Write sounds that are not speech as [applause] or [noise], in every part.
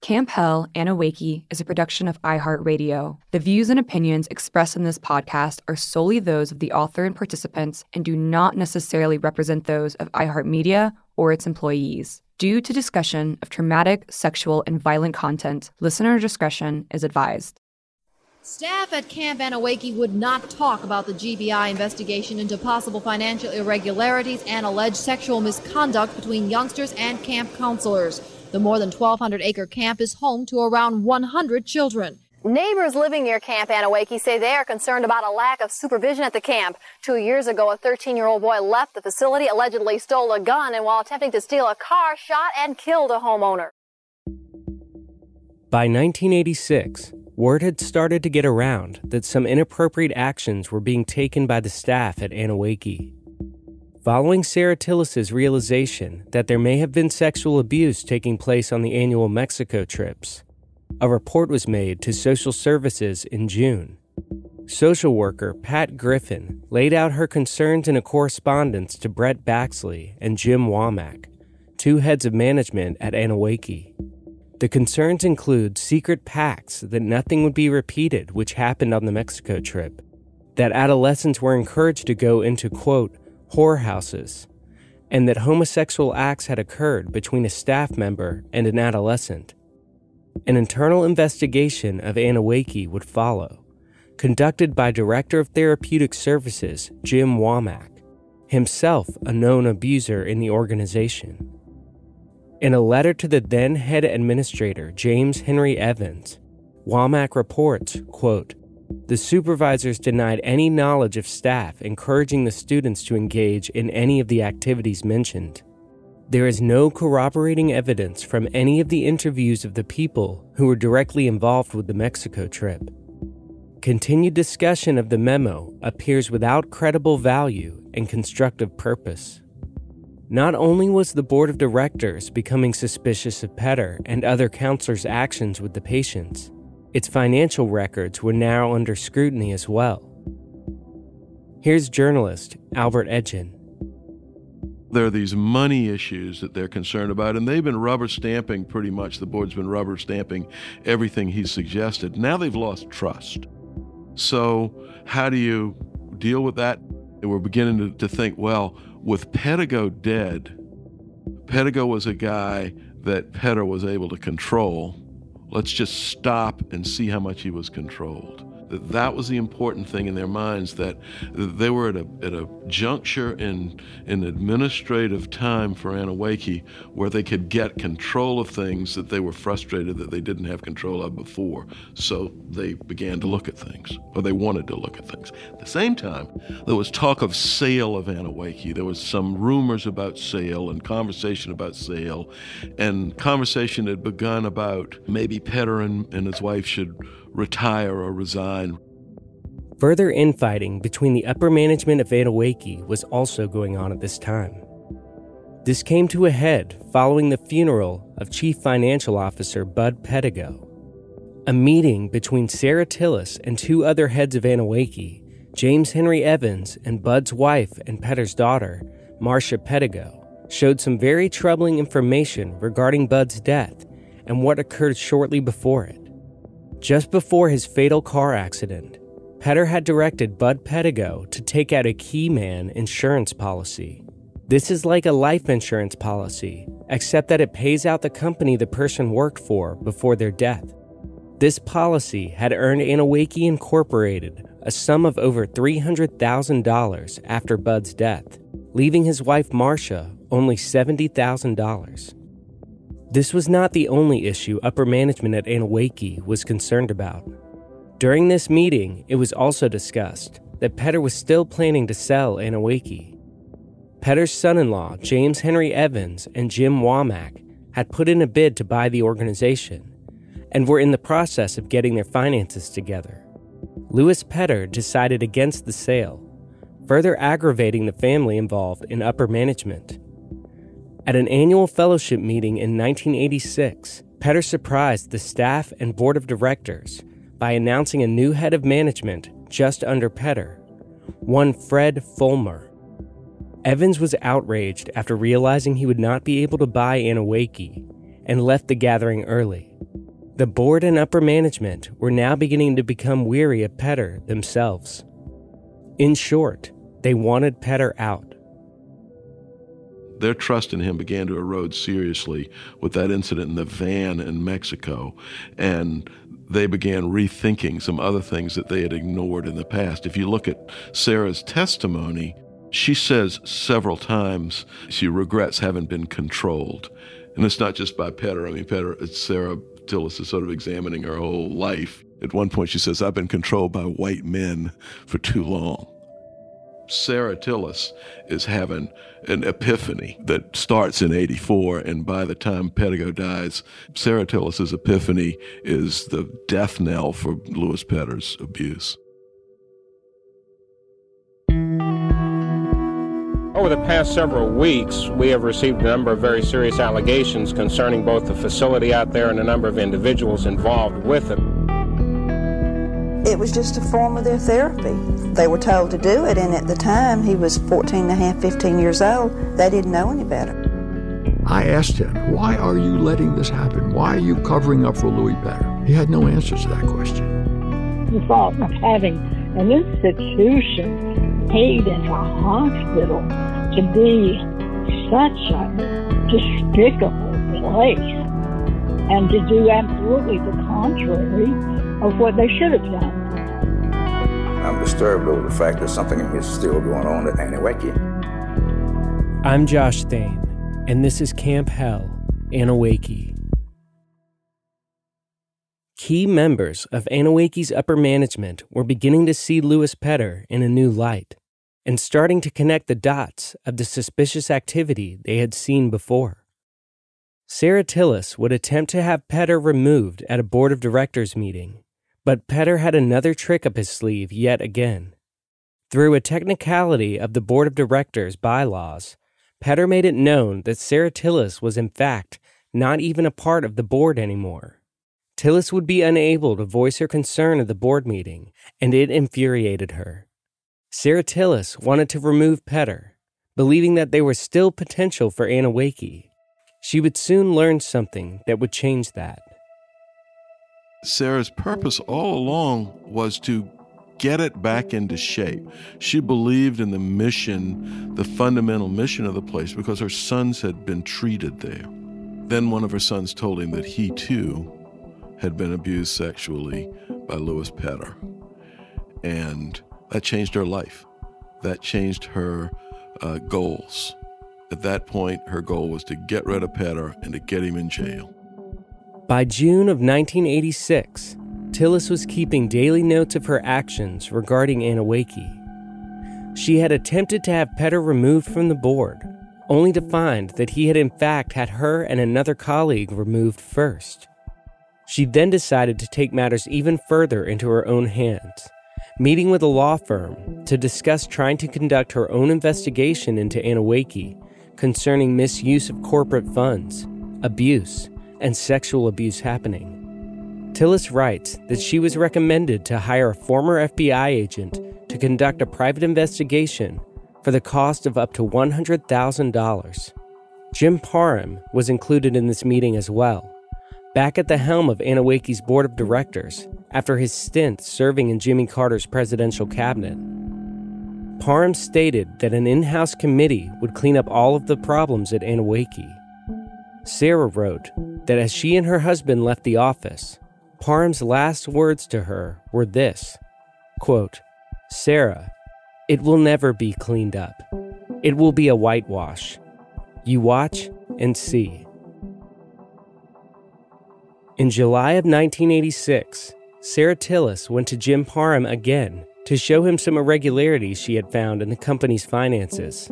Camp Hell Anneewakee is a production of iHeartRadio. The views and opinions expressed in this podcast are solely those of the author and participants and do not necessarily represent those of iHeartMedia or its employees. Due to discussion of traumatic, sexual, and violent content, listener discretion is advised. Staff at Camp Anneewakee would not talk about the GBI investigation into possible financial irregularities and alleged sexual misconduct between youngsters and camp counselors. The more than 1,200 acre camp is home to around 100 children. Neighbors living near Camp Anneewakee say they are concerned about a lack of supervision at the camp. Two years ago, a 13 year old boy left the facility, allegedly stole a gun, and while attempting to steal a car, shot and killed a homeowner. By 1986, word had started to get around that some inappropriate actions were being taken by the staff at Anneewakee. Following Sarah Tillis's realization that there may have been sexual abuse taking place on the annual Mexico trips, a report was made to social services in June. Social worker Pat Griffin laid out her concerns in a correspondence to Brett Baxley and Jim Womack, two heads of management at Anneewakee. The concerns include secret pacts that nothing would be repeated, which happened on the Mexico trip, that adolescents were encouraged to go into, quote, whorehouses, and that homosexual acts had occurred between a staff member and an adolescent. An internal investigation of Anneewakee would follow, conducted by Director of Therapeutic Services Jim Womack, himself a known abuser in the organization. In a letter to the then head administrator, James Henry Evans, Womack reports, quote, the supervisors denied any knowledge of staff encouraging the students to engage in any of the activities mentioned. There is no corroborating evidence from any of the interviews of the people who were directly involved with the Mexico trip. Continued discussion of the memo appears without credible value and constructive purpose. Not only was the board of directors becoming suspicious of Petter and other counselors' actions with the patients, its financial records were now under scrutiny as well. Here's journalist Albert Edgin. There are these money issues that they're concerned about, and they've been rubber stamping pretty much. The board's been rubber stamping everything he's suggested. Now they've lost trust. So, how do you deal with that? And we're beginning to, to think well, with Pettigo dead, Pettigo was a guy that Petter was able to control Let's just stop and see how much he was controlled. that was the important thing in their minds that they were at a, at a juncture in, in administrative time for Anneewakee where they could get control of things that they were frustrated that they didn't have control of before. So they began to look at things, or they wanted to look at things. At the same time, there was talk of sale of Anneewakee. There was some rumors about sale and conversation about sale, and conversation had begun about maybe Petter and, and his wife should retire or resign. Further infighting between the upper management of Anneewakee was also going on at this time. This came to a head following the funeral of Chief Financial Officer Bud Pettigo. A meeting between Sarah Tillis and two other heads of Anneewakee, James Henry Evans and Bud's wife and Petter's daughter, Marcia Pettigo, showed some very troubling information regarding Bud's death and what occurred shortly before it. Just before his fatal car accident, Petter had directed Bud Pettigo to take out a Keyman insurance policy. This is like a life insurance policy, except that it pays out the company the person worked for before their death. This policy had earned Anneewakee Incorporated a sum of over $300,000 after Bud's death, leaving his wife Marcia only $70,000. This was not the only issue upper management at Anneewakee was concerned about. During this meeting, it was also discussed that Petter was still planning to sell Anneewakee. Petter's son in law, James Henry Evans, and Jim Womack had put in a bid to buy the organization and were in the process of getting their finances together. Louis Petter decided against the sale, further aggravating the family involved in upper management. At an annual fellowship meeting in 1986, Petter surprised the staff and board of directors by announcing a new head of management just under Petter, one Fred Fulmer. Evans was outraged after realizing he would not be able to buy Anneewakee and left the gathering early. The board and upper management were now beginning to become weary of Petter themselves. In short, they wanted Petter out. Their trust in him began to erode seriously with that incident in the van in Mexico. And they began rethinking some other things that they had ignored in the past. If you look at Sarah's testimony, she says several times she regrets having been controlled. And it's not just by Petter. I mean, Petter, it's Sarah Tillis is sort of examining her whole life. At one point, she says, I've been controlled by white men for too long. Sarah Tillis is having an epiphany that starts in 84, and by the time Pettigo dies, Sarah Tillis's epiphany is the death knell for Louis Petter's abuse. Over the past several weeks, we have received a number of very serious allegations concerning both the facility out there and a number of individuals involved with it. It was just a form of their therapy. They were told to do it, and at the time, he was 14 and a half, 15 years old. They didn't know any better. I asked him, Why are you letting this happen? Why are you covering up for Louis Petter? He had no answers to that question. The thought of having an institution paid as a hospital to be such a despicable place and to do absolutely the contrary of what they should have done. I'm disturbed over the fact that something is still going on at Anneewakee. I'm Josh Thane, and this is Camp Hell, Anneewakee. Key members of Anneewakee's upper management were beginning to see Louis Petter in a new light and starting to connect the dots of the suspicious activity they had seen before. Sarah Tillis would attempt to have Petter removed at a board of directors meeting but Petter had another trick up his sleeve yet again. Through a technicality of the board of directors bylaws, Petter made it known that Sarah Tillis was in fact not even a part of the board anymore. Tillis would be unable to voice her concern at the board meeting, and it infuriated her. Sarah Tillis wanted to remove Petter, believing that there was still potential for Anneewakee. She would soon learn something that would change that. Sarah's purpose all along was to get it back into shape. She believed in the mission, the fundamental mission of the place, because her sons had been treated there. Then one of her sons told him that he too had been abused sexually by Louis Petter. And that changed her life. That changed her uh, goals. At that point, her goal was to get rid of Petter and to get him in jail. By June of 1986, Tillis was keeping daily notes of her actions regarding Anneewakee. She had attempted to have Petter removed from the board, only to find that he had in fact had her and another colleague removed first. She then decided to take matters even further into her own hands, meeting with a law firm to discuss trying to conduct her own investigation into Anneewakee concerning misuse of corporate funds, abuse, and sexual abuse happening. Tillis writes that she was recommended to hire a former FBI agent to conduct a private investigation for the cost of up to $100,000. Jim Parham was included in this meeting as well, back at the helm of Anneewakee's board of directors after his stint serving in Jimmy Carter's presidential cabinet. Parham stated that an in house committee would clean up all of the problems at Anneewakee. Sarah wrote that as she and her husband left the office, Parham's last words to her were this quote, Sarah, it will never be cleaned up. It will be a whitewash. You watch and see. In July of 1986, Sarah Tillis went to Jim Parham again to show him some irregularities she had found in the company's finances.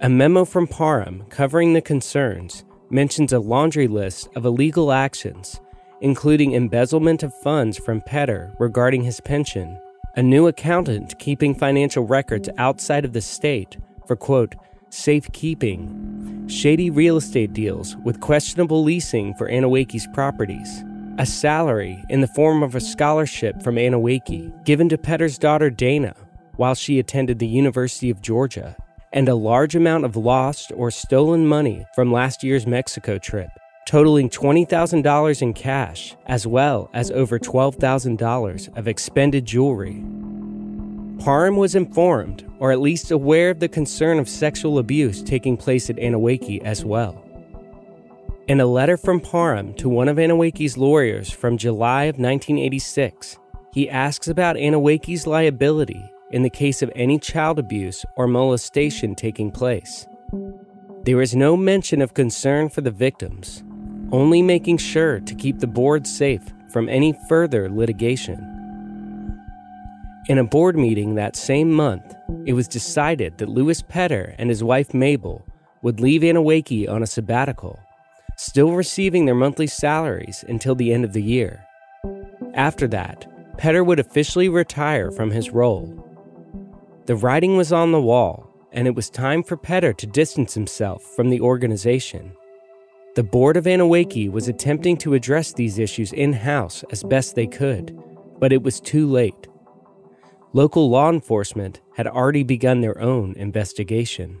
A memo from Parham covering the concerns mentions a laundry list of illegal actions, including embezzlement of funds from Petter regarding his pension, a new accountant keeping financial records outside of the state for, quote, safekeeping, shady real estate deals with questionable leasing for Anneewakee's properties, a salary in the form of a scholarship from Anneewakee given to Petter's daughter Dana while she attended the University of Georgia, and a large amount of lost or stolen money from last year's Mexico trip, totaling $20,000 in cash, as well as over $12,000 of expended jewelry. Parham was informed, or at least aware of the concern of sexual abuse taking place at Anneewakee as well. In a letter from Parham to one of Anneewakee's lawyers from July of 1986, he asks about Anneewakee's liability in the case of any child abuse or molestation taking place. There is no mention of concern for the victims, only making sure to keep the board safe from any further litigation. In a board meeting that same month, it was decided that Louis Petter and his wife Mabel would leave Anneewakee on a sabbatical, still receiving their monthly salaries until the end of the year. After that, Petter would officially retire from his role the writing was on the wall, and it was time for Petter to distance himself from the organization. The board of Anneewakee was attempting to address these issues in house as best they could, but it was too late. Local law enforcement had already begun their own investigation.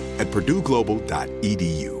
at purdueglobal.edu.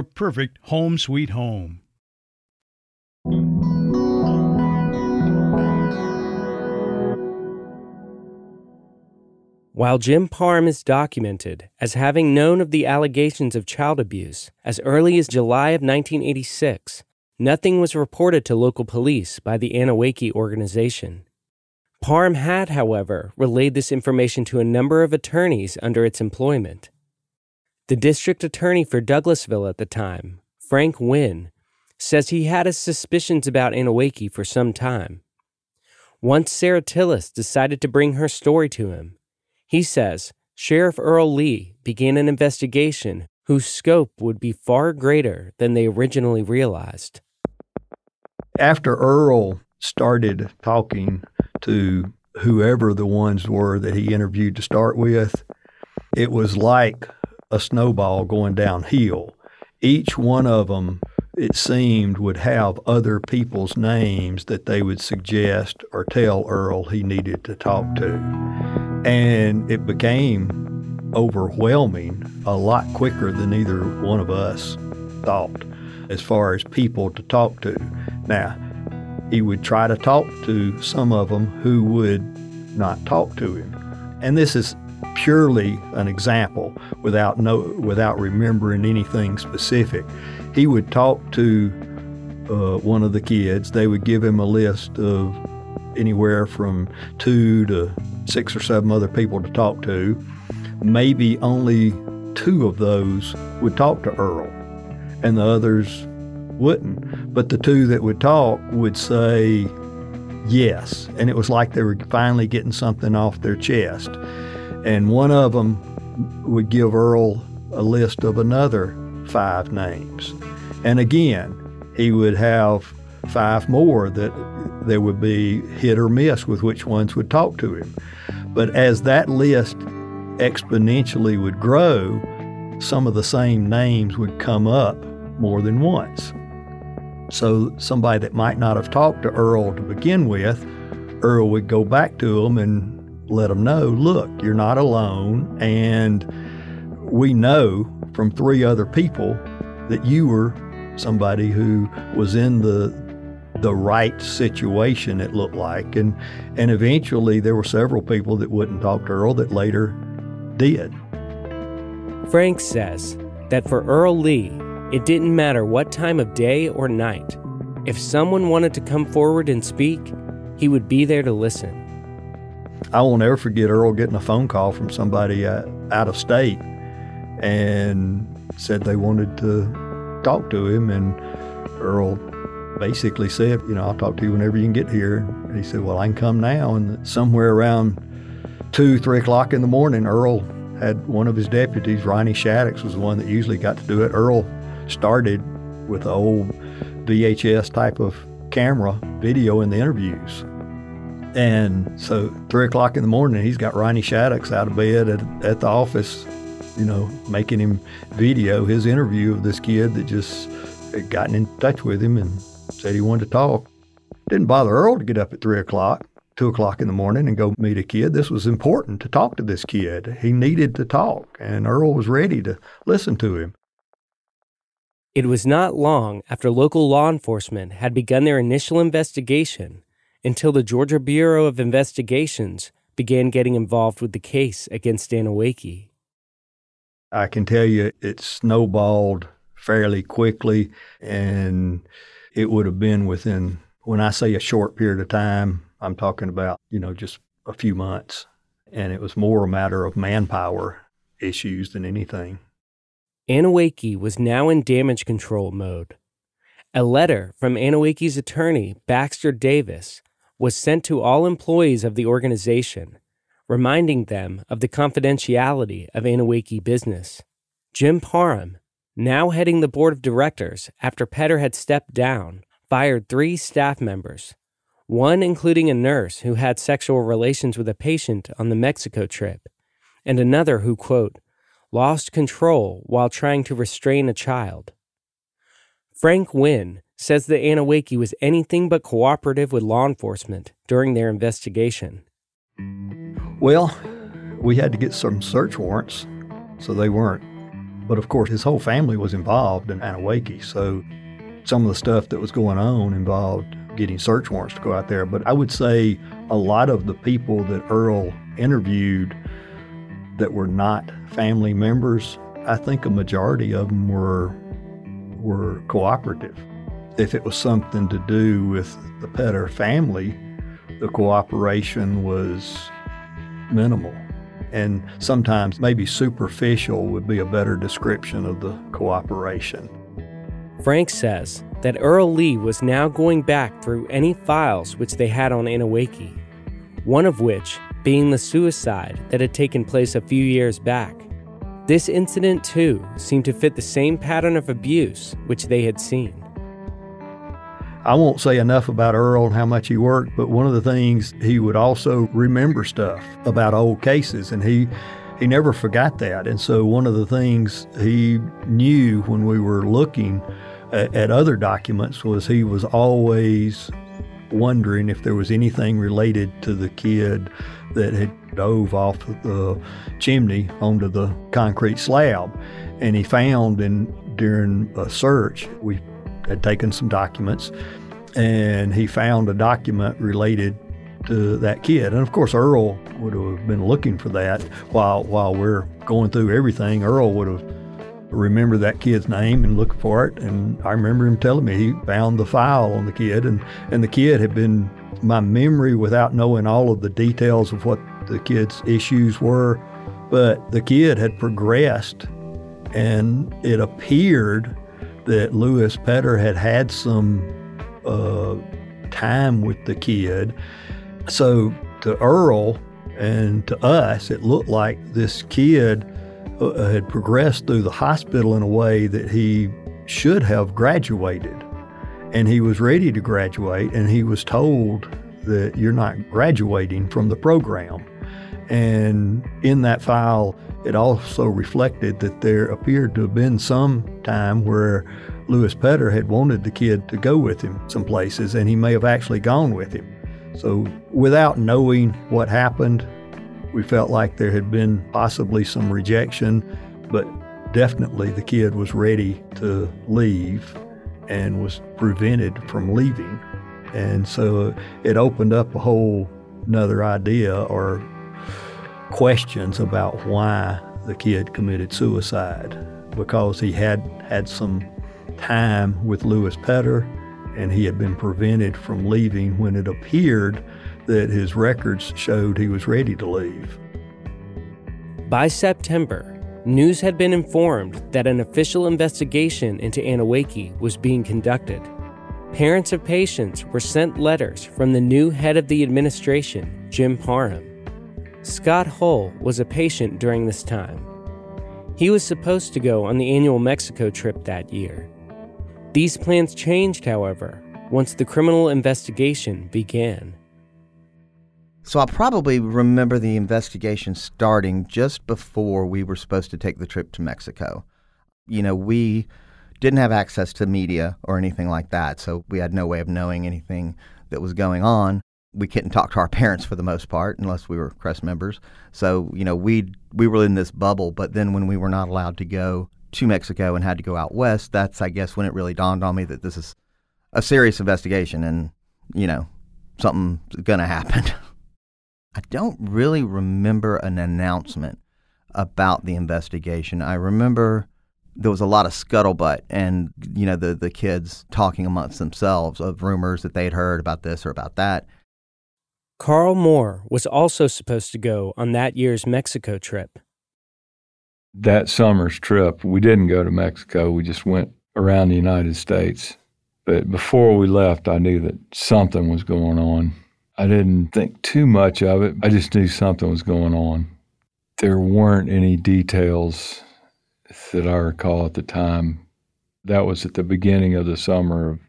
perfect home sweet home. While Jim Parham is documented as having known of the allegations of child abuse as early as July of 1986, nothing was reported to local police by the Anneewakee organization. Parham had, however, relayed this information to a number of attorneys under its employment. The district attorney for Douglasville at the time, Frank Wynn, says he had his suspicions about Anneewakee for some time. Once Sarah Tillis decided to bring her story to him, he says Sheriff Earl Lee began an investigation whose scope would be far greater than they originally realized. After Earl started talking to whoever the ones were that he interviewed to start with, it was like a snowball going downhill. Each one of them, it seemed, would have other people's names that they would suggest or tell Earl he needed to talk to. And it became overwhelming a lot quicker than either one of us thought as far as people to talk to. Now, he would try to talk to some of them who would not talk to him. And this is purely an example without no without remembering anything specific. He would talk to uh, one of the kids. They would give him a list of anywhere from two to six or seven other people to talk to. Maybe only two of those would talk to Earl, and the others wouldn't. But the two that would talk would say yes, and it was like they were finally getting something off their chest. And one of them would give Earl a list of another five names. And again, he would have five more that there would be hit or miss with which ones would talk to him. But as that list exponentially would grow, some of the same names would come up more than once. So somebody that might not have talked to Earl to begin with, Earl would go back to him and let them know, look, you're not alone, and we know from three other people that you were somebody who was in the the right situation it looked like and and eventually there were several people that wouldn't talk to Earl that later did. Frank says that for Earl Lee, it didn't matter what time of day or night. If someone wanted to come forward and speak, he would be there to listen. I won't ever forget Earl getting a phone call from somebody uh, out of state and said they wanted to talk to him. And Earl basically said, You know, I'll talk to you whenever you can get here. And he said, Well, I can come now. And somewhere around two, three o'clock in the morning, Earl had one of his deputies, Ronnie Shaddix, was the one that usually got to do it. Earl started with the old VHS type of camera video in the interviews. And so, three o'clock in the morning, he's got Ronnie Shaddix out of bed at, at the office, you know, making him video his interview of this kid that just had gotten in touch with him and said he wanted to talk. Didn't bother Earl to get up at three o'clock, two o'clock in the morning and go meet a kid. This was important to talk to this kid. He needed to talk, and Earl was ready to listen to him. It was not long after local law enforcement had begun their initial investigation until the Georgia Bureau of Investigations began getting involved with the case against Anneewakee. I can tell you it snowballed fairly quickly, and it would have been within, when I say a short period of time, I'm talking about, you know, just a few months. And it was more a matter of manpower issues than anything. Anneewakee was now in damage control mode. A letter from Anneewakee's attorney, Baxter Davis, was sent to all employees of the organization, reminding them of the confidentiality of Anneewakee business. Jim Parham, now heading the board of directors after Petter had stepped down, fired three staff members, one including a nurse who had sexual relations with a patient on the Mexico trip, and another who, quote, lost control while trying to restrain a child. Frank Wynn, says that Anneewakee was anything but cooperative with law enforcement during their investigation. Well, we had to get some search warrants, so they weren't. But of course, his whole family was involved in Anneewakee, so some of the stuff that was going on involved getting search warrants to go out there. But I would say a lot of the people that Earl interviewed that were not family members, I think a majority of them were were cooperative. If it was something to do with the Petter family, the cooperation was minimal. And sometimes maybe superficial would be a better description of the cooperation. Frank says that Earl Lee was now going back through any files which they had on Anneewakee, one of which being the suicide that had taken place a few years back. This incident, too, seemed to fit the same pattern of abuse which they had seen. I won't say enough about Earl and how much he worked, but one of the things he would also remember stuff about old cases, and he he never forgot that. And so one of the things he knew when we were looking at, at other documents was he was always wondering if there was anything related to the kid that had dove off the chimney onto the concrete slab. And he found in during a search, we had taken some documents, and he found a document related to that kid. And of course, Earl would have been looking for that while while we're going through everything. Earl would have remembered that kid's name and looked for it. And I remember him telling me he found the file on the kid, and and the kid had been my memory without knowing all of the details of what the kid's issues were. But the kid had progressed, and it appeared that Louis Petter had had some uh, time with the kid. So to Earl and to us, it looked like this kid uh, had progressed through the hospital in a way that he should have graduated. And he was ready to graduate, and he was told that you're not graduating from the program. And in that file, it also reflected that there appeared to have been some time where Louis Petter had wanted the kid to go with him some places, and he may have actually gone with him. So, without knowing what happened, we felt like there had been possibly some rejection, but definitely the kid was ready to leave and was prevented from leaving. And so it opened up a whole another idea or questions about why the kid committed suicide because he had had some time with Louis Petter and he had been prevented from leaving when it appeared that his records showed he was ready to leave. By September, news had been informed that an official investigation into Anneewakee was being conducted. Parents of patients were sent letters from the new head of the administration, Jim Parham. Scott Hull was a patient during this time. He was supposed to go on the annual Mexico trip that year. These plans changed, however, once the criminal investigation began. So I probably remember the investigation starting just before we were supposed to take the trip to Mexico. You know, we didn't have access to media or anything like that, so we had no way of knowing anything that was going on we couldn't talk to our parents for the most part unless we were Crest members. So you know we we were in this bubble. But then when we were not allowed to go to Mexico and had to go out west, that's, I guess, when it really dawned on me that this is a serious investigation and, you know, something's to happen. [laughs] I don't really remember an announcement about the investigation. I remember there was a lot of scuttlebutt and, you know, the, the kids talking amongst themselves of rumors that they'd heard about this or about that. Carl Moore was also supposed to go on that year's Mexico trip. That summer's trip, we didn't go to Mexico. We just went around the United States. But before we left, I knew that something was going on. I didn't think too much of it. I just knew something was going on. There weren't any details that I recall at the time. That was at the beginning of the summer of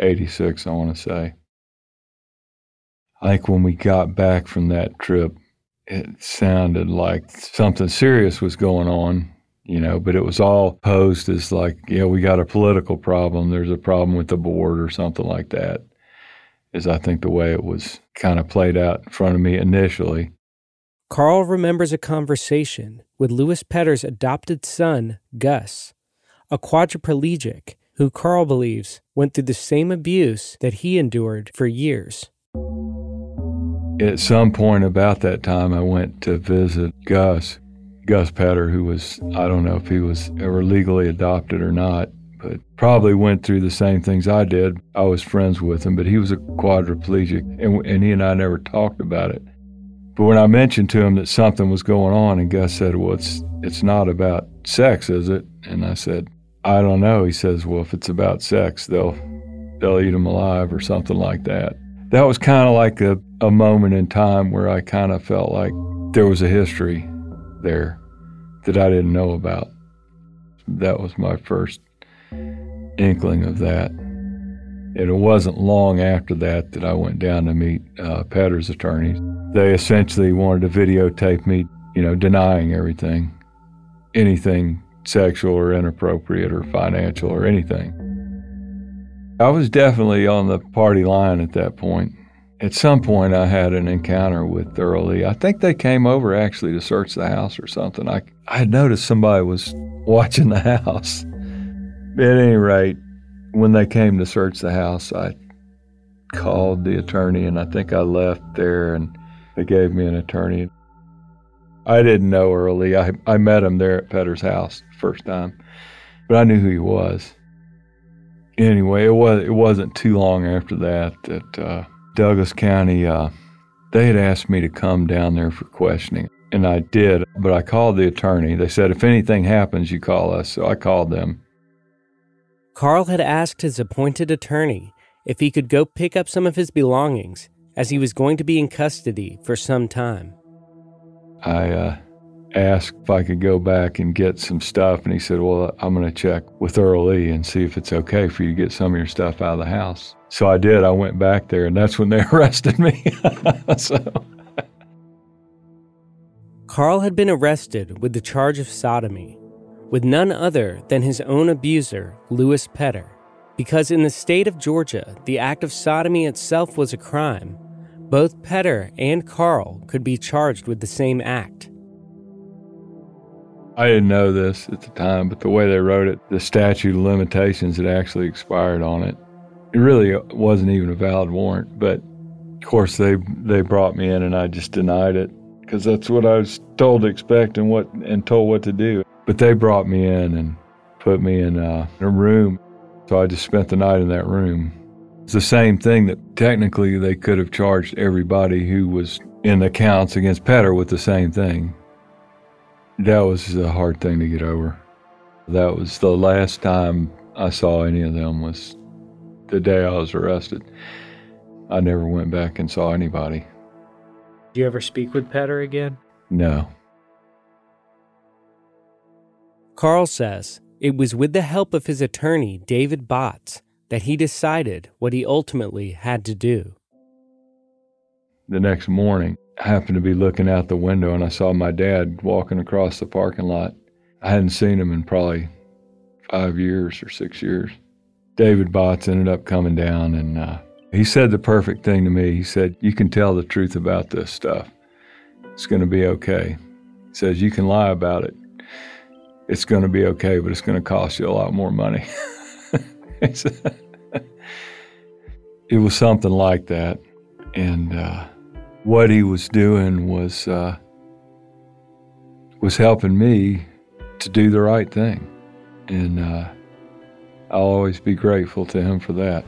86, I want to say. Think when we got back from that trip, it sounded like something serious was going on, you know, but it was all posed as like, yeah, we got a political problem. There's a problem with the board or something like that is I think the way it was kind of played out in front of me initially. Carl remembers a conversation with Louis Petter's adopted son, Gus, a quadriplegic who Carl believes went through the same abuse that he endured for years. At some point about that time, I went to visit Gus, Gus Petter, who was, I don't know if he was ever legally adopted or not, but probably went through the same things I did. I was friends with him, but he was a quadriplegic, and, and he and I never talked about it. But when I mentioned to him that something was going on, and Gus said, "Well, it's it's not about sex, is it?" And I said, "I don't know." He says, "Well, if it's about sex, they'll they'll eat him alive or something like that." That was kind of like a, a moment in time where I kind of felt like there was a history there that I didn't know about. That was my first inkling of that. And it wasn't long after that that I went down to meet uh, Petter's attorneys. They essentially wanted to videotape me, you know, denying everything, anything sexual or inappropriate or financial or anything. I was definitely on the party line at that point. At some point, I had an encounter with Lee. I think they came over actually to search the house or something. I, I had noticed somebody was [laughs] watching the house. At any rate, when they came to search the house, I called the attorney and I think I left there and they gave me an attorney. I didn't know Earl Lee. I, I met him there at Petter's house first time, but I knew who he was. Anyway, it was it wasn't too long after that that uh, Douglas County uh, they had asked me to come down there for questioning, and I did. But I called the attorney. They said if anything happens, you call us. So I called them. Carl had asked his appointed attorney if he could go pick up some of his belongings, as he was going to be in custody for some time. I uh, asked if I could go back and get some stuff, and he said, Well, I'm going to check with Earl Lee and see if it's okay for you to get some of your stuff out of the house. So I did. I went back there, and that's when they [laughs] arrested me. [laughs] so. Carl had been arrested with the charge of sodomy, with none other than his own abuser, Louis Petter. Because in the state of Georgia, the act of sodomy itself was a crime, both Petter and Carl could be charged with the same act. I didn't know this at the time, but the way they wrote it, the statute of limitations had actually expired on it. It really wasn't even a valid warrant, but of course they they brought me in and I just denied it because that's what I was told to expect and what and told what to do. But they brought me in and put me in, uh, in a room, so I just spent the night in that room. It's the same thing that technically they could have charged everybody who was in the counts against Petter with the same thing. That was a hard thing to get over. That was the last time I saw any of them was the day I was arrested. I never went back and saw anybody. Do you ever speak with Petter again? No. Carl says it was with the help of his attorney, David Botts, that he decided what he ultimately had to do. The next morning, I happened to be looking out the window and I saw my dad walking across the parking lot. I hadn't seen him in probably five years or six years. David Botts ended up coming down and uh, he said the perfect thing to me. He said, You can tell the truth about this stuff. It's going to be okay. He says, You can lie about it. it's going to be okay, but it's going to cost you a lot more money. [laughs] [laughs] it was something like that. And uh, what he was doing was uh, was helping me to do the right thing. And uh, I'll always be grateful to him for that.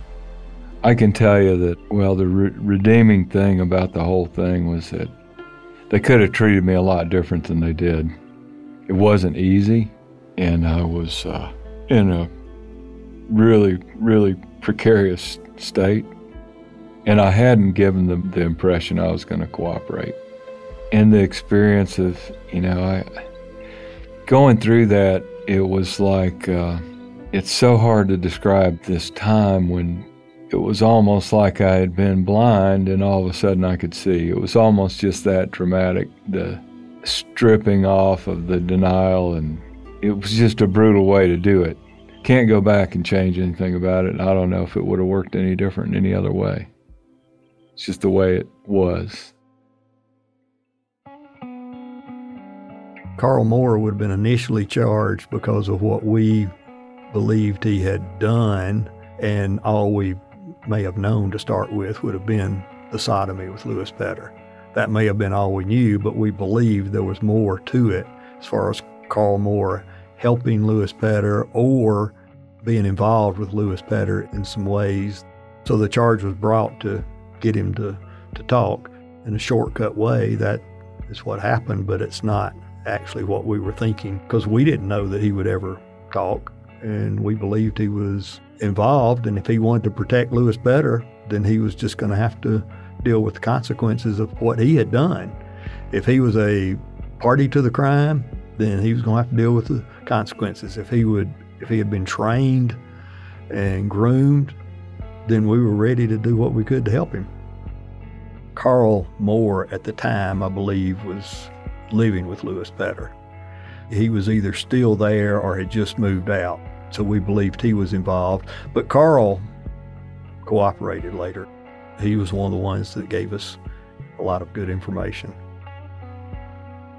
I can tell you that, well, the re- redeeming thing about the whole thing was that they could have treated me a lot different than they did. It wasn't easy, and I was uh, in a really, really precarious state. And I hadn't given them the impression I was going to cooperate. And the experience of, you know, I going through that, it was like uh, it's so hard to describe this time when it was almost like I had been blind and all of a sudden I could see. It was almost just that dramatic, the stripping off of the denial, and it was just a brutal way to do it. Can't go back and change anything about it. I don't know if it would have worked any different in any other way. It's just the way it was. Carl Moore would have been initially charged because of what we believed he had done, and all we may have known to start with would have been the sodomy with Louis Petter. That may have been all we knew, but we believed there was more to it as far as Carl Moore helping Louis Petter or being involved with Louis Petter in some ways. So the charge was brought to get him to, to talk in a shortcut way. That is what happened, but it's not actually what we were thinking because we didn't know that he would ever talk. And we believed he was involved. And if he wanted to protect Louis Petter, then he was just going to have to deal with the consequences of what he had done. If he was a party to the crime, then he was going to have to deal with the consequences. If he would, if he had been trained and groomed, then we were ready to do what we could to help him. Carl Moore at the time, I believe, was living with Louis Petter. He was either still there or had just moved out, so we believed he was involved. But Carl cooperated later. He was one of the ones that gave us a lot of good information.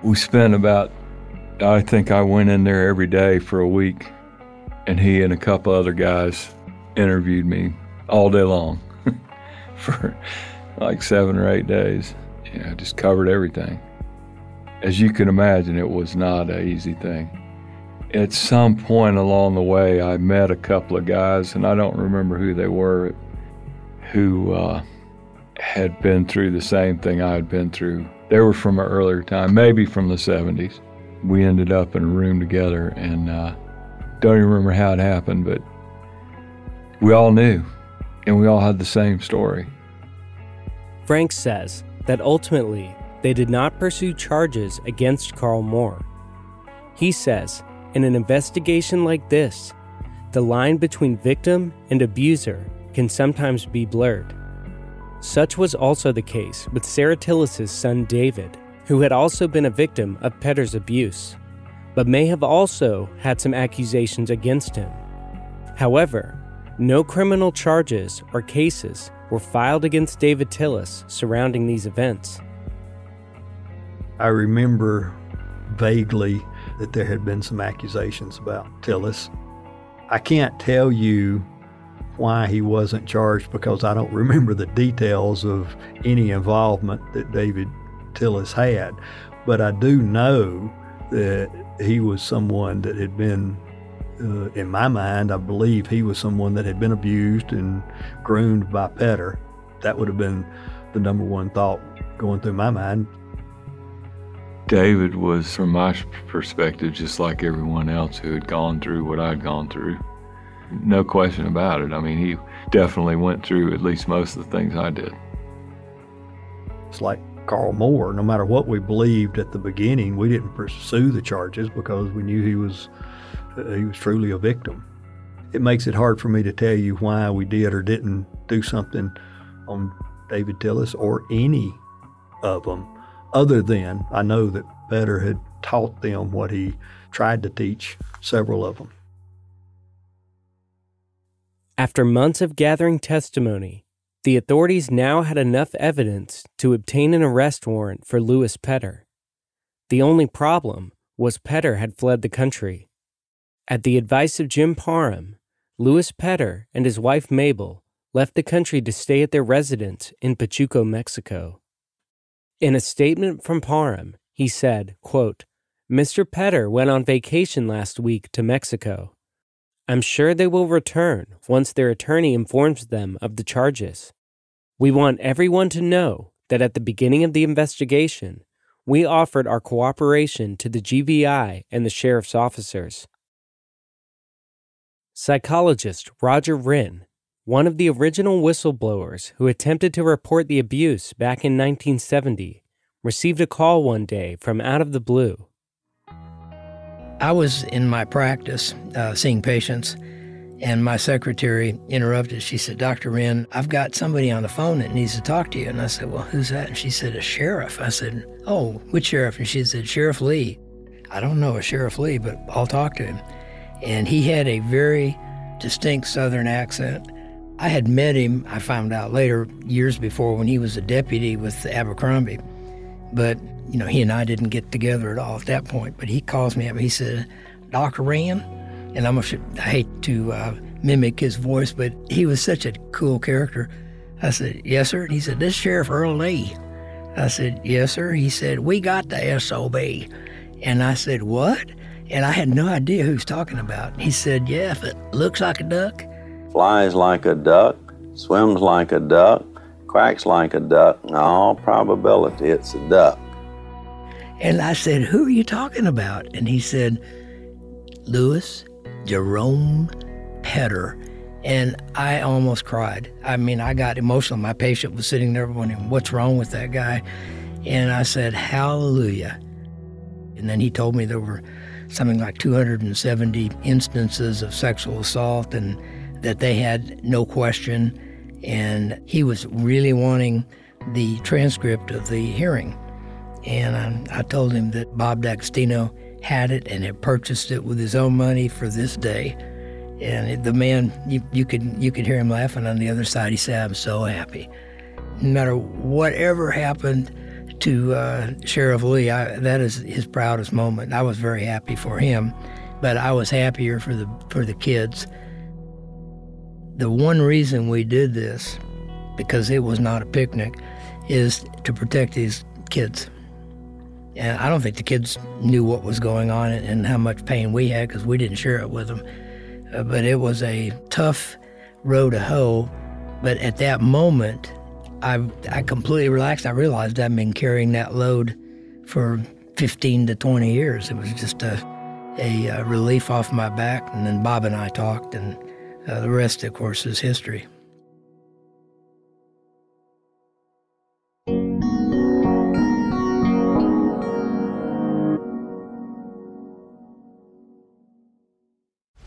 We spent about, I think I went in there every day for a week, and he and a couple other guys interviewed me all day long [laughs] for like seven or eight days. Yeah, just covered everything. As you can imagine, it was not an easy thing. At some point along the way, I met a couple of guys, and I don't remember who they were, who uh, had been through the same thing I had been through. They were from an earlier time, maybe from the 70s. We ended up in a room together, and uh, don't even remember how it happened, but we all knew, and we all had the same story. Frank says that ultimately they did not pursue charges against Carl Moore. He says, in an investigation like this, the line between victim and abuser can sometimes be blurred. Such was also the case with Sarah Tillis's son David, who had also been a victim of Petter's abuse, but may have also had some accusations against him. However, no criminal charges or cases were filed against David Tillis surrounding these events. I remember vaguely that there had been some accusations about Tillis. I can't tell you why he wasn't charged because I don't [laughs] remember the details of any involvement that David Tillis had. But I do know that he was someone that had been, uh, in my mind, I believe he was someone that had been abused and groomed by Petter. That would have been the number one thought going through my mind. David was, from my perspective, just like everyone else who had gone through what I'd gone through. No question about it. I mean, he definitely went through at least most of the things I did. It's like Carl Moore. No matter what we believed at the beginning, we didn't pursue the charges because we knew he was he was truly a victim. It makes it hard for me to tell you why we did or didn't do something on David Tillis or any of them other than I know that Petter had taught them what he tried to teach several of them. After months of gathering testimony, the authorities now had enough evidence to obtain an arrest warrant for Louis Petter. The only problem was Petter had fled the country At the advice of Jim Parham, Louis Petter and his wife Mabel left the country to stay at their residence in Pachuco, Mexico. In a statement from Parham, he said, quote, Mr. Petter went on vacation last week to Mexico. I'm sure they will return once their attorney informs them of the charges. We want everyone to know that at the beginning of the investigation, we offered our cooperation to the GBI and the sheriff's officers. Psychologist Roger Rinn, one of the original whistleblowers who attempted to report the abuse back in 1970, received a call one day from out of the blue. I was in my practice uh, seeing patients, and my secretary interrupted. She said, Dr. Rinn, I've got somebody on the phone that needs to talk to you. And I said, Well, who's that? And she said, A sheriff. I said, Oh, which sheriff? And she said, Sheriff Lee. I don't know a Sheriff Lee, but I'll talk to him. And he had a very distinct Southern accent. I had met him, I found out later, years before, when he was a deputy with Abercrombie. But, you know, he and I didn't get together at all at that point. But he calls me up and he said, Dr. Rinn, and I'm a, I hate to uh, mimic his voice, but he was such a cool character. I said, Yes, sir. And he said, This is Sheriff Earl Lee. I said, Yes, sir. He said, We got the SOB. And I said, What? And I had no idea who he was talking about. He said, Yeah, if it looks like a duck, flies like a duck, swims like a duck, quacks like a duck, in all probability it's a duck. And I said, Who are you talking about? And he said, Louis Jerome Petter. And I almost cried. I mean, I got emotional. My patient was sitting there wondering, What's wrong with that guy? And I said, Hallelujah. And then he told me there were something like 270 instances of sexual assault and that they had no question. And he was really wanting the transcript of the hearing. And I, I told him that Bob D'Agostino had it and had purchased it with his own money for this day. And the man, you, you could you could hear him laughing on the other side. He said, "I'm so happy." No matter whatever happened to uh, Sheriff Lee, I, that is his proudest moment. I was very happy for him, but I was happier for the for the kids. The one reason we did this, because it was not a picnic, is to protect these kids. And I don't think the kids knew what was going on and how much pain we had because we didn't share it with them. Uh, but it was a tough row to hoe. But at that moment, I, I completely relaxed. I realized I'd been carrying that load for 15 to 20 years. It was just a, a, a relief off my back. And then Bob and I talked, and uh, the rest, of course, is history.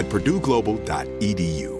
at PurdueGlobal.edu.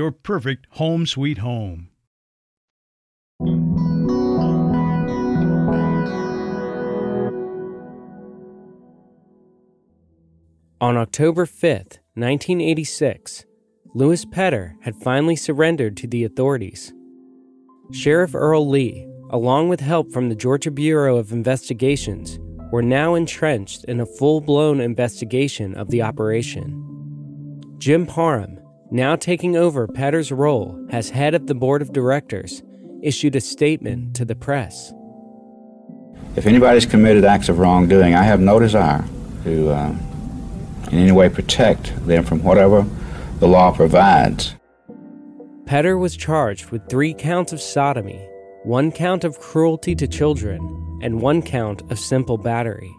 your perfect home sweet home. On October 5th, 1986, Louis Petter had finally surrendered to the authorities. Sheriff Earl Lee, along with help from the Georgia Bureau of Investigations, were now entrenched in a full blown investigation of the operation. Jim Parham, now taking over Petter's role as head of the board of directors, issued a statement to the press. If anybody's committed acts of wrongdoing, I have no desire to uh, in any way protect them from whatever the law provides. Petter was charged with three counts of sodomy, one count of cruelty to children, and one count of simple battery.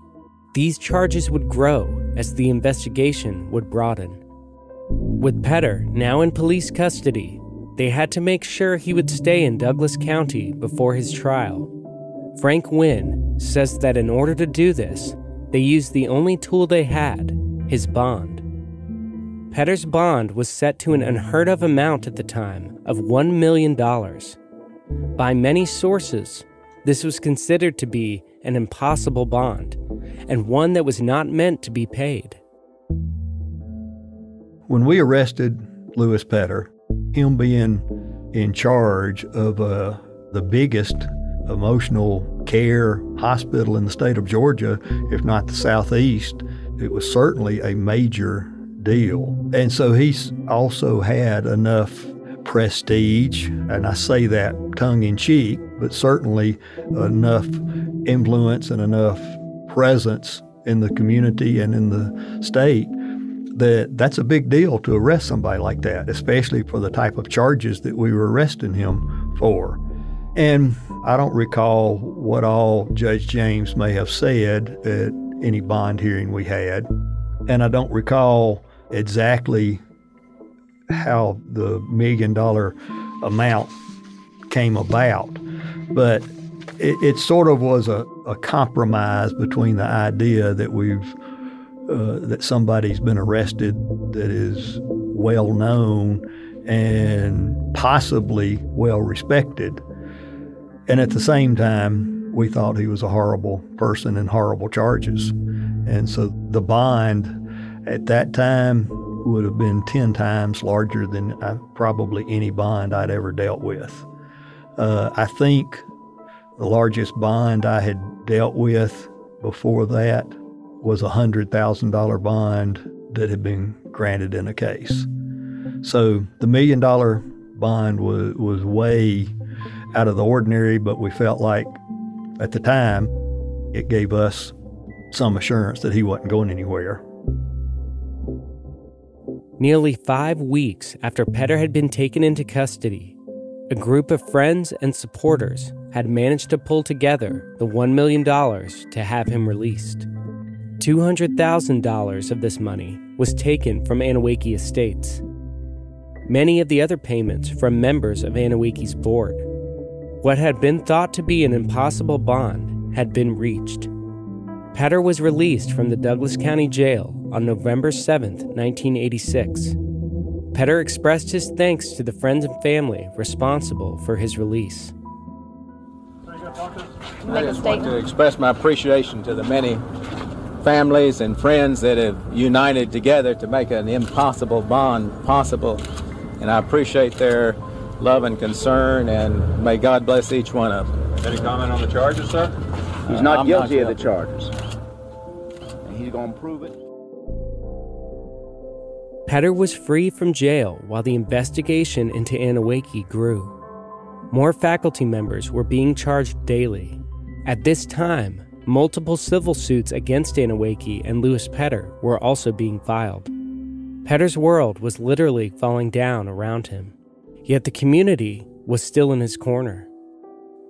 These charges would grow as the investigation would broaden. With Petter now in police custody, they had to make sure he would stay in Douglas County before his trial. Frank Wynn says that in order to do this, they used the only tool they had his bond. Petter's bond was set to an unheard of amount at the time of $1 million. By many sources, this was considered to be an impossible bond and one that was not meant to be paid. When we arrested Louis Petter, him being in charge of uh, the biggest emotional care hospital in the state of Georgia, if not the Southeast, it was certainly a major deal. And so he's also had enough prestige, and I say that tongue in cheek, but certainly enough influence and enough presence in the community and in the state that that's a big deal to arrest somebody like that, especially for the type of charges that we were arresting him for. And I don't recall what all Judge James may have said at any bond hearing we had. And I don't recall exactly how the million dollar amount came about. But it, it sort of was a, a compromise between the idea that we've uh, that somebody's been arrested that is well known and possibly well respected. And at the same time, we thought he was a horrible person and horrible charges. And so the bond at that time would have been 10 times larger than uh, probably any bond I'd ever dealt with. Uh, I think the largest bond I had dealt with before that was a $100,000 bond that had been granted in a case. So the million dollar bond was, was way out of the ordinary, but we felt like at the time it gave us some assurance that he wasn't going anywhere. Nearly five weeks after Petter had been taken into custody, a group of friends and supporters had managed to pull together the $1 million to have him released. $200,000 of this money was taken from Anneewakee Estates. Many of the other payments from members of Anneewakee's board. What had been thought to be an impossible bond had been reached. Petter was released from the Douglas County Jail on November 7, 1986. Petter expressed his thanks to the friends and family responsible for his release. I just want to express my appreciation to the many families and friends that have united together to make an impossible bond possible. And I appreciate their love and concern, and may God bless each one of them. Any comment on the charges, sir? He's not I'm guilty not of the charges. And he's going to prove it. Petter was free from jail while the investigation into Anneewakee grew. More faculty members were being charged daily. At this time, multiple civil suits against Anneewakee and Louis Petter were also being filed. Petter's world was literally falling down around him, yet the community was still in his corner.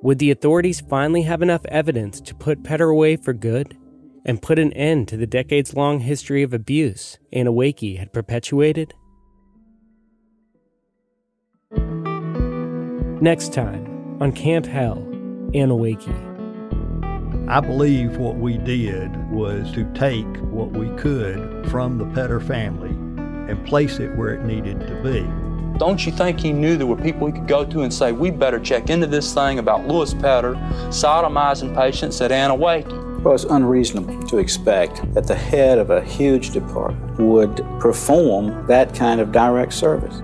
Would the authorities finally have enough evidence to put Petter away for good and put an end to the decades long history of abuse Anneewakee had perpetuated? Next time on Camp Hell, Anneewakee. I believe what we did was to take what we could from the Petter family and place it where it needed to be. Don't you think he knew there were people he could go to and say, we better check into this thing about Louis Petter sodomizing patients at Anneewakee? Well, it's unreasonable to expect that the head of a huge department would perform that kind of direct service.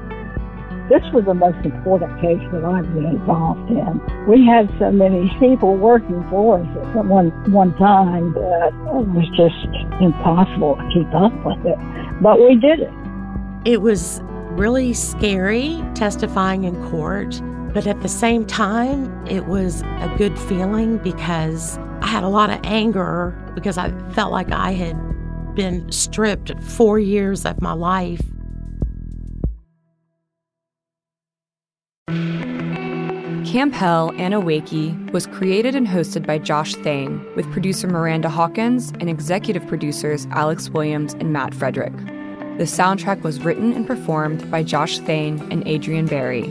This was the most important case that I've been involved in. We had so many people working for us at one, one time that it was just impossible to keep up with it. But we did it. It was really scary testifying in court, but at the same time, it was a good feeling because I had a lot of anger because I felt like I had been stripped four years of my life. Camp Hell Anneewakee was created and hosted by Josh Thane, with producer Miranda Hawkins and executive producers Alex Williams and Matt Frederick. The soundtrack was written and performed by Josh Thane and Adrian Barry.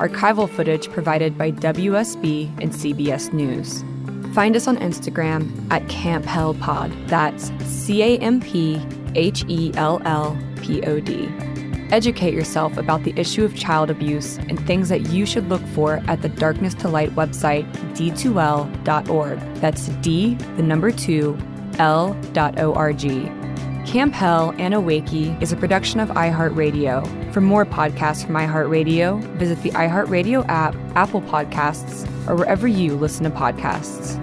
Archival footage provided by WSB and CBS News. Find us on Instagram at Camp Hell Pod. That's C A M P H E L L P O D. Educate yourself about the issue of child abuse and things that you should look for at the Darkness to Light website, d2l.org. That's D, the number 2, L.org. Camp Hell Anneewakee is a production of iHeartRadio. For more podcasts from iHeartRadio, visit the iHeartRadio app, Apple Podcasts, or wherever you listen to podcasts.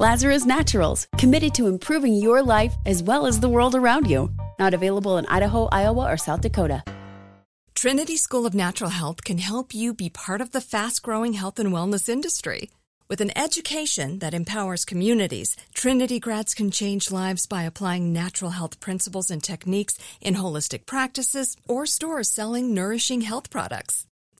Lazarus Naturals, committed to improving your life as well as the world around you. Not available in Idaho, Iowa, or South Dakota. Trinity School of Natural Health can help you be part of the fast growing health and wellness industry. With an education that empowers communities, Trinity grads can change lives by applying natural health principles and techniques in holistic practices or stores selling nourishing health products.